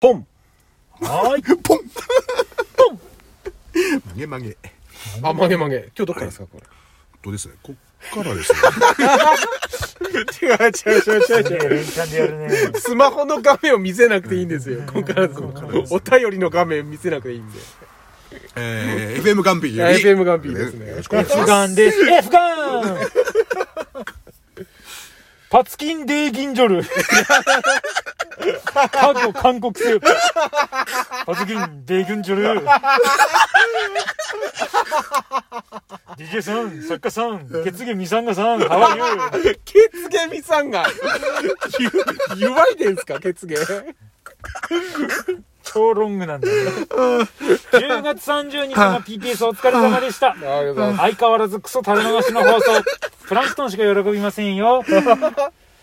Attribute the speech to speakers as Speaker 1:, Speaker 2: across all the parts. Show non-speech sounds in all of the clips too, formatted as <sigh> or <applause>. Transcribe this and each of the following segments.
Speaker 1: ポン
Speaker 2: はーい。<laughs>
Speaker 3: ポン
Speaker 2: ポン
Speaker 3: 曲げ曲げ
Speaker 1: あ、曲げ曲げ。今日どっからですか、こ
Speaker 3: とですねこっからですね
Speaker 1: れ。違う違う違う違う違う。
Speaker 2: 連チャンでやるね。
Speaker 1: スマホの画面を見せなくていいんですよ。ここからですお便りの画面見せなくていいんで。
Speaker 3: えー、FM ガンピーより
Speaker 1: FM ガンピーですね
Speaker 3: よろしくお願いし
Speaker 2: F
Speaker 3: ます
Speaker 2: ガンです。F ガンパツキンデーギンジョル。過去韓国製。パツキンデーギンジョル。DJ さん、作家さん、血毛ミサンガさん、ハワイユー。
Speaker 1: 血毛みさんが、ゆ、ゆわいでんすか、血毛。
Speaker 2: 超ロングなんだね。10月30日の PPS お疲れ様でした。相変わらずクソ垂れ流しの放送。プランクトンしか喜びませんよ。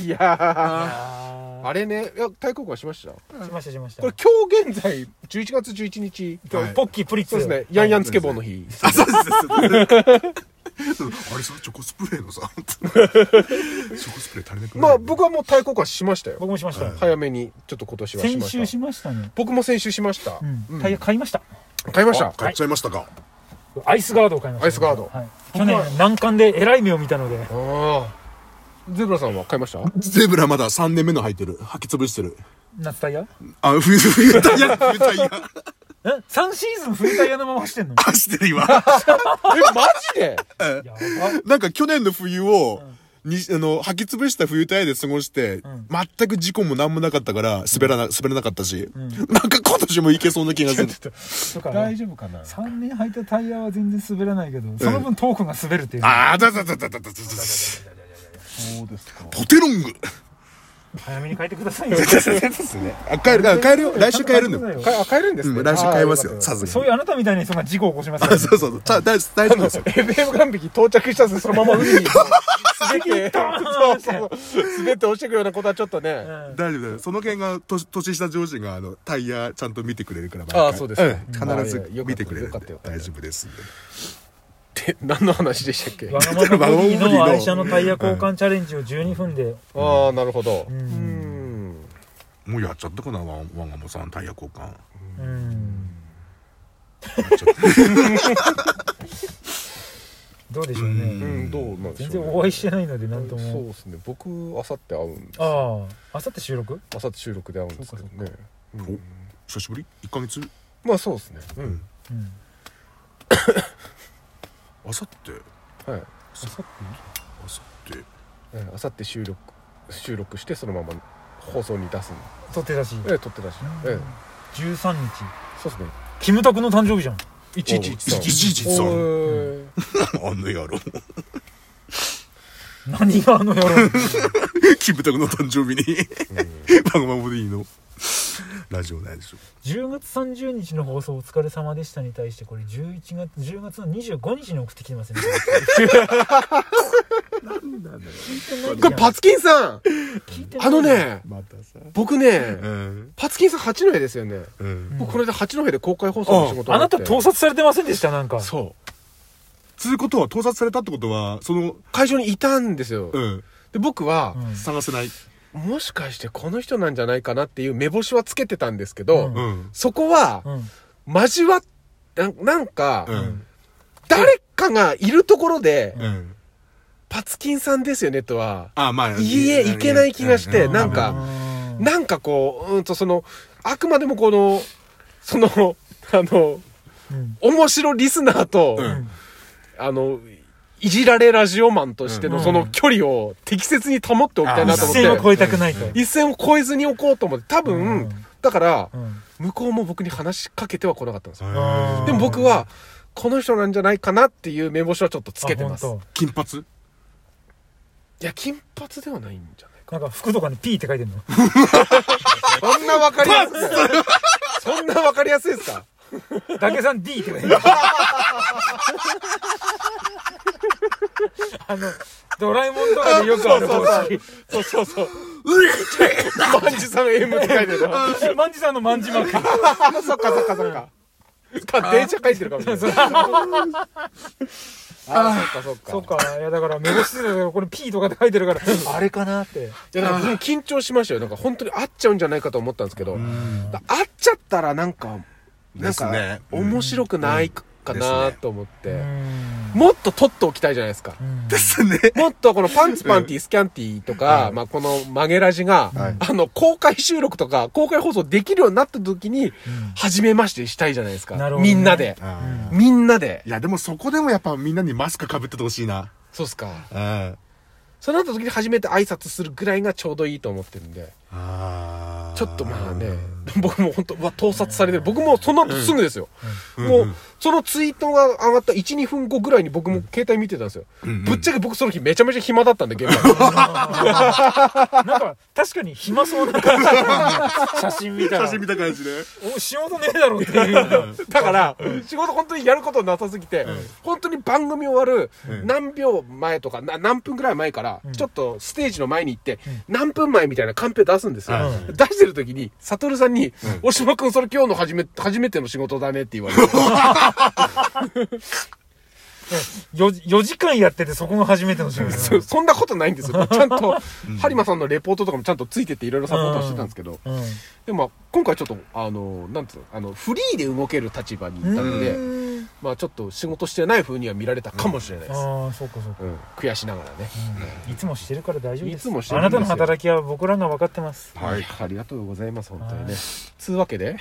Speaker 1: い
Speaker 2: や
Speaker 1: ー、
Speaker 2: あ
Speaker 1: あれね、いや、太鼓はしました？
Speaker 2: ーしましたしました。
Speaker 1: これ今日現在、11月11日。
Speaker 3: はい
Speaker 2: ポッキープリッツ。
Speaker 1: そうですね、ヤンヤンつけ棒の日。
Speaker 3: あそうですそうですあれさチョコスプレーのさ <laughs> チョコスプレー足りなくない？
Speaker 1: まあ僕はもう太鼓はしましたよ。
Speaker 2: 僕もしました。
Speaker 1: 早めに、ちょっと今年はしました。
Speaker 2: 先週しましたね。
Speaker 1: 僕も先週しました。
Speaker 2: うん。タイヤ買いました。
Speaker 1: 買いました。
Speaker 3: 買っちゃいましたか
Speaker 2: アイスガードを買いました。
Speaker 1: アイスガード
Speaker 2: はい。去年難関で偉い目を見たので。
Speaker 1: ああ。ゼブラさんは買いました？
Speaker 3: ゼブラまだ3年目の入ってる。履き潰してる。
Speaker 2: 夏タイヤ？
Speaker 3: あ冬冬タイヤ。冬タイヤ。<laughs>
Speaker 2: え ?3 シーズン冬タイヤのまま走ってんの？<laughs>
Speaker 3: 走ってる今。
Speaker 1: え、マジで？
Speaker 3: なんか去年の冬を、にあの履き潰した冬タイヤで過ごして、
Speaker 2: ん。
Speaker 3: 全く事故も何もなかったから滑らな、滑らなかったし、なんか今年もいけそうな気がする。<laughs>
Speaker 2: とかね
Speaker 1: 丈夫かな
Speaker 2: ？3年履いたタイヤは全然滑らないけど、その分トークが滑るっていう。
Speaker 3: ああだだだだだだだだ
Speaker 1: そうですか。
Speaker 3: ポテロング。
Speaker 2: 早めに変えてくださいよ。
Speaker 3: ですねあ帰る。あ帰るよ。<laughs> 来週帰るんだよ。
Speaker 1: かあ、買えるんですね。
Speaker 3: うん来週帰りますよ。さすがに。
Speaker 2: そういうあなたみたいな人が事故を起こしますか
Speaker 3: あ
Speaker 2: ら。<laughs>
Speaker 3: そうそうそう。大丈夫ですよ。
Speaker 1: FM 岸壁到着したらそのまま海に。滑って、そうそう滑って落ちてくようなことはちょっとね。
Speaker 2: うん。
Speaker 3: 大丈夫だよその辺が年年下上司があのタイヤちゃんと見てくれるから
Speaker 1: あーそうです
Speaker 3: 必ず見てくれる大丈夫です <laughs>
Speaker 1: 何の話でしたっけ？
Speaker 2: わがままボディの愛車のタイヤ交換チャレンジを12分で。
Speaker 1: ああ、なるほど。う
Speaker 2: うん
Speaker 1: ん。
Speaker 3: もうやっちゃったかなワンワンガモさんタイヤ交換
Speaker 2: うん。どうでしょうね。
Speaker 1: うん、どうなんでしょうね
Speaker 2: 全然お会いしてないので、なんとも。
Speaker 1: そうですね。僕、あさって会うんです。
Speaker 2: ああ、あさって収録？
Speaker 1: あさって収録で会うんですけどね。うん
Speaker 3: お久しぶり？1ヶ月？
Speaker 1: まあそうですね。うん。
Speaker 2: うん。
Speaker 3: あさって
Speaker 1: はい。
Speaker 3: あさって
Speaker 1: あさって収録、収録してそのまま放送に出すん
Speaker 2: 撮ってたし。
Speaker 1: ええ、撮ってたし。ええ。
Speaker 2: 13日。
Speaker 1: そうですね。
Speaker 2: キムタクの誕生日じゃん。
Speaker 1: 111
Speaker 3: 111さん
Speaker 1: おー <laughs>
Speaker 3: あの野郎
Speaker 2: 何があの野郎。<laughs>
Speaker 3: キムタクの誕生日に <laughs> バグマボディの？ラジオないでしょ
Speaker 2: 10月30日の放送お疲れ様でしたに対してこれ11月10月の25日に送ってきてますね。
Speaker 1: これパツキンさん。
Speaker 2: 聞いてない
Speaker 1: あのね、
Speaker 3: またさ。
Speaker 1: 僕ね、
Speaker 3: うん。
Speaker 1: パツキンさん八戸ですよね。
Speaker 3: うん。
Speaker 1: 僕これで八戸で公開放送の仕事
Speaker 2: あなた
Speaker 1: と
Speaker 2: 盗撮されてませんでした？なんか。
Speaker 1: そう。
Speaker 3: つうことは盗撮されたってことはその
Speaker 1: 会場にいたんですよ。
Speaker 3: うん。
Speaker 1: で、僕は、
Speaker 2: うん。
Speaker 3: 探せない
Speaker 1: もしかしてこの人なんじゃないかなっていう目星はつけてたんですけど、
Speaker 2: うん。
Speaker 3: うん
Speaker 1: そこは、
Speaker 2: うん。
Speaker 1: 交わっ、ななんか、
Speaker 3: うん。
Speaker 1: 誰かがいるところで、
Speaker 3: うん。
Speaker 1: パツキンさんですよねとは、
Speaker 3: あまあ
Speaker 1: いえいけない気がして
Speaker 3: う
Speaker 1: なんか
Speaker 2: うん。
Speaker 1: なんかこう、うんとその、あくまでもこの、その、あの、
Speaker 2: うん。
Speaker 1: 面白リスナーと、
Speaker 3: うん。
Speaker 1: あの、いじられラジオマンとして
Speaker 2: うん。
Speaker 1: のその距離を適切に保っておきたいなと思って、
Speaker 2: 一線を越えたくないと。
Speaker 1: 一線を越えずにおこうと思って、多分、
Speaker 2: うん。
Speaker 1: だから、
Speaker 2: うん。
Speaker 1: 向こうも僕に話しかけては来なかったんですよ。
Speaker 2: うん
Speaker 1: でも僕は、この人なんじゃないかなっていう目星はちょっとつけてます。
Speaker 3: 金髪？
Speaker 1: や、金髪ではないんじゃないか
Speaker 2: 当な。んか服とかに P って書いてんの？
Speaker 1: そんなわかりやすく、そんなわかりやすいですか？<laughs>
Speaker 2: だけさん D って書いてあるあのドラえもんとかでよくある方式
Speaker 1: そうそうそう。マンジさん M って書いてるな。
Speaker 2: マンジさんのマンジマーク
Speaker 1: そっかそっかそっか。か、電車書いてるかもしれない。あー、そっかそっか。
Speaker 2: そっかいやだから目星してたけどこれ P とかって書いてるからあれかなって
Speaker 1: いや、なんか緊張しましたよ。なんか本当に合っちゃうんじゃないかと思ったんですけど、合っちゃったらなんか、なんか、面白くないか
Speaker 3: うん
Speaker 1: なと思って、
Speaker 2: うん
Speaker 1: もっと取っておきたいじゃないですか。
Speaker 3: ですね。
Speaker 1: もっとこのパンツパンティスキャンティとか、まあこの曲げラジが、
Speaker 3: はい
Speaker 1: あの、公開収録とか、公開放送できるようになった時に、初めましてしたいじゃないですか。
Speaker 2: なるほどね
Speaker 1: みんなで。
Speaker 3: あ
Speaker 1: みんなで
Speaker 3: ー。いや、でもそこでもやっぱみんなにマスクかぶっててほしいな。
Speaker 1: そうっすか。
Speaker 3: うん。
Speaker 1: そうなった時に初めて挨拶するぐらいがちょうどいいと思ってるんで、
Speaker 3: あー
Speaker 1: ちょっとまあね、<laughs> 僕も本当は盗撮されてる。僕もその後すぐですよ。もう、そのツイートが上がった1、2分後ぐらいに僕も携帯見てたんですよ。
Speaker 3: ん
Speaker 1: ぶっちゃけ僕その日めちゃめちゃ暇だったんで、現場に。<laughs>
Speaker 2: なんか確かに暇そうな感じ写真見たら
Speaker 3: 写真見た感じで。
Speaker 2: お仕事ねえだろっていう <laughs>
Speaker 1: だから、仕事本当にやることなさすぎて、本当に番組終わる何秒前とか、な何分ぐらい前から、ちょっとステージの前に行って、何分前みたいなカンペ出すんですよ。
Speaker 3: う
Speaker 1: 出してる時に、サトルさんに、大島くんそれ今日の初め、初めての仕事だねって言われて。<laughs>
Speaker 2: 4, 4時間やっててそこが初めての仕事 <laughs>
Speaker 1: そそんなことないんですよ。<laughs> ちゃんと、播磨さんのレポートとかもちゃんとついてていろいろサポートはしてたんですけど、
Speaker 2: うん。
Speaker 1: でもまあ今回ちょっと、あの、なんていうの、あの、フリーで動ける立場にいたので、まあちょっと仕事してない風には見られたかもしれないです。
Speaker 2: ああそうかそうか。
Speaker 1: うん、悔しながらね。
Speaker 2: いつもしてるから大丈夫です。
Speaker 1: いつもしてる
Speaker 2: あなたの働きは僕らが分かってます。
Speaker 3: はい。
Speaker 1: ありがとうございます、本当にね。つうわけで、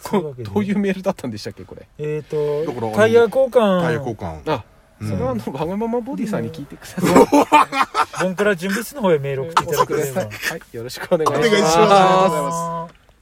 Speaker 2: そういうわけで。
Speaker 1: どういうメールだったんでしたっけ、これ？
Speaker 2: えっ、
Speaker 3: だから
Speaker 2: とタイヤ交換。
Speaker 3: タイヤ交換。
Speaker 1: あ、それはあの、わがままボディさんに聞いてください。<laughs>
Speaker 2: ボンクラ準備室の方へメール送っていただければ
Speaker 1: はい、よろしくお願いします。
Speaker 3: お願いします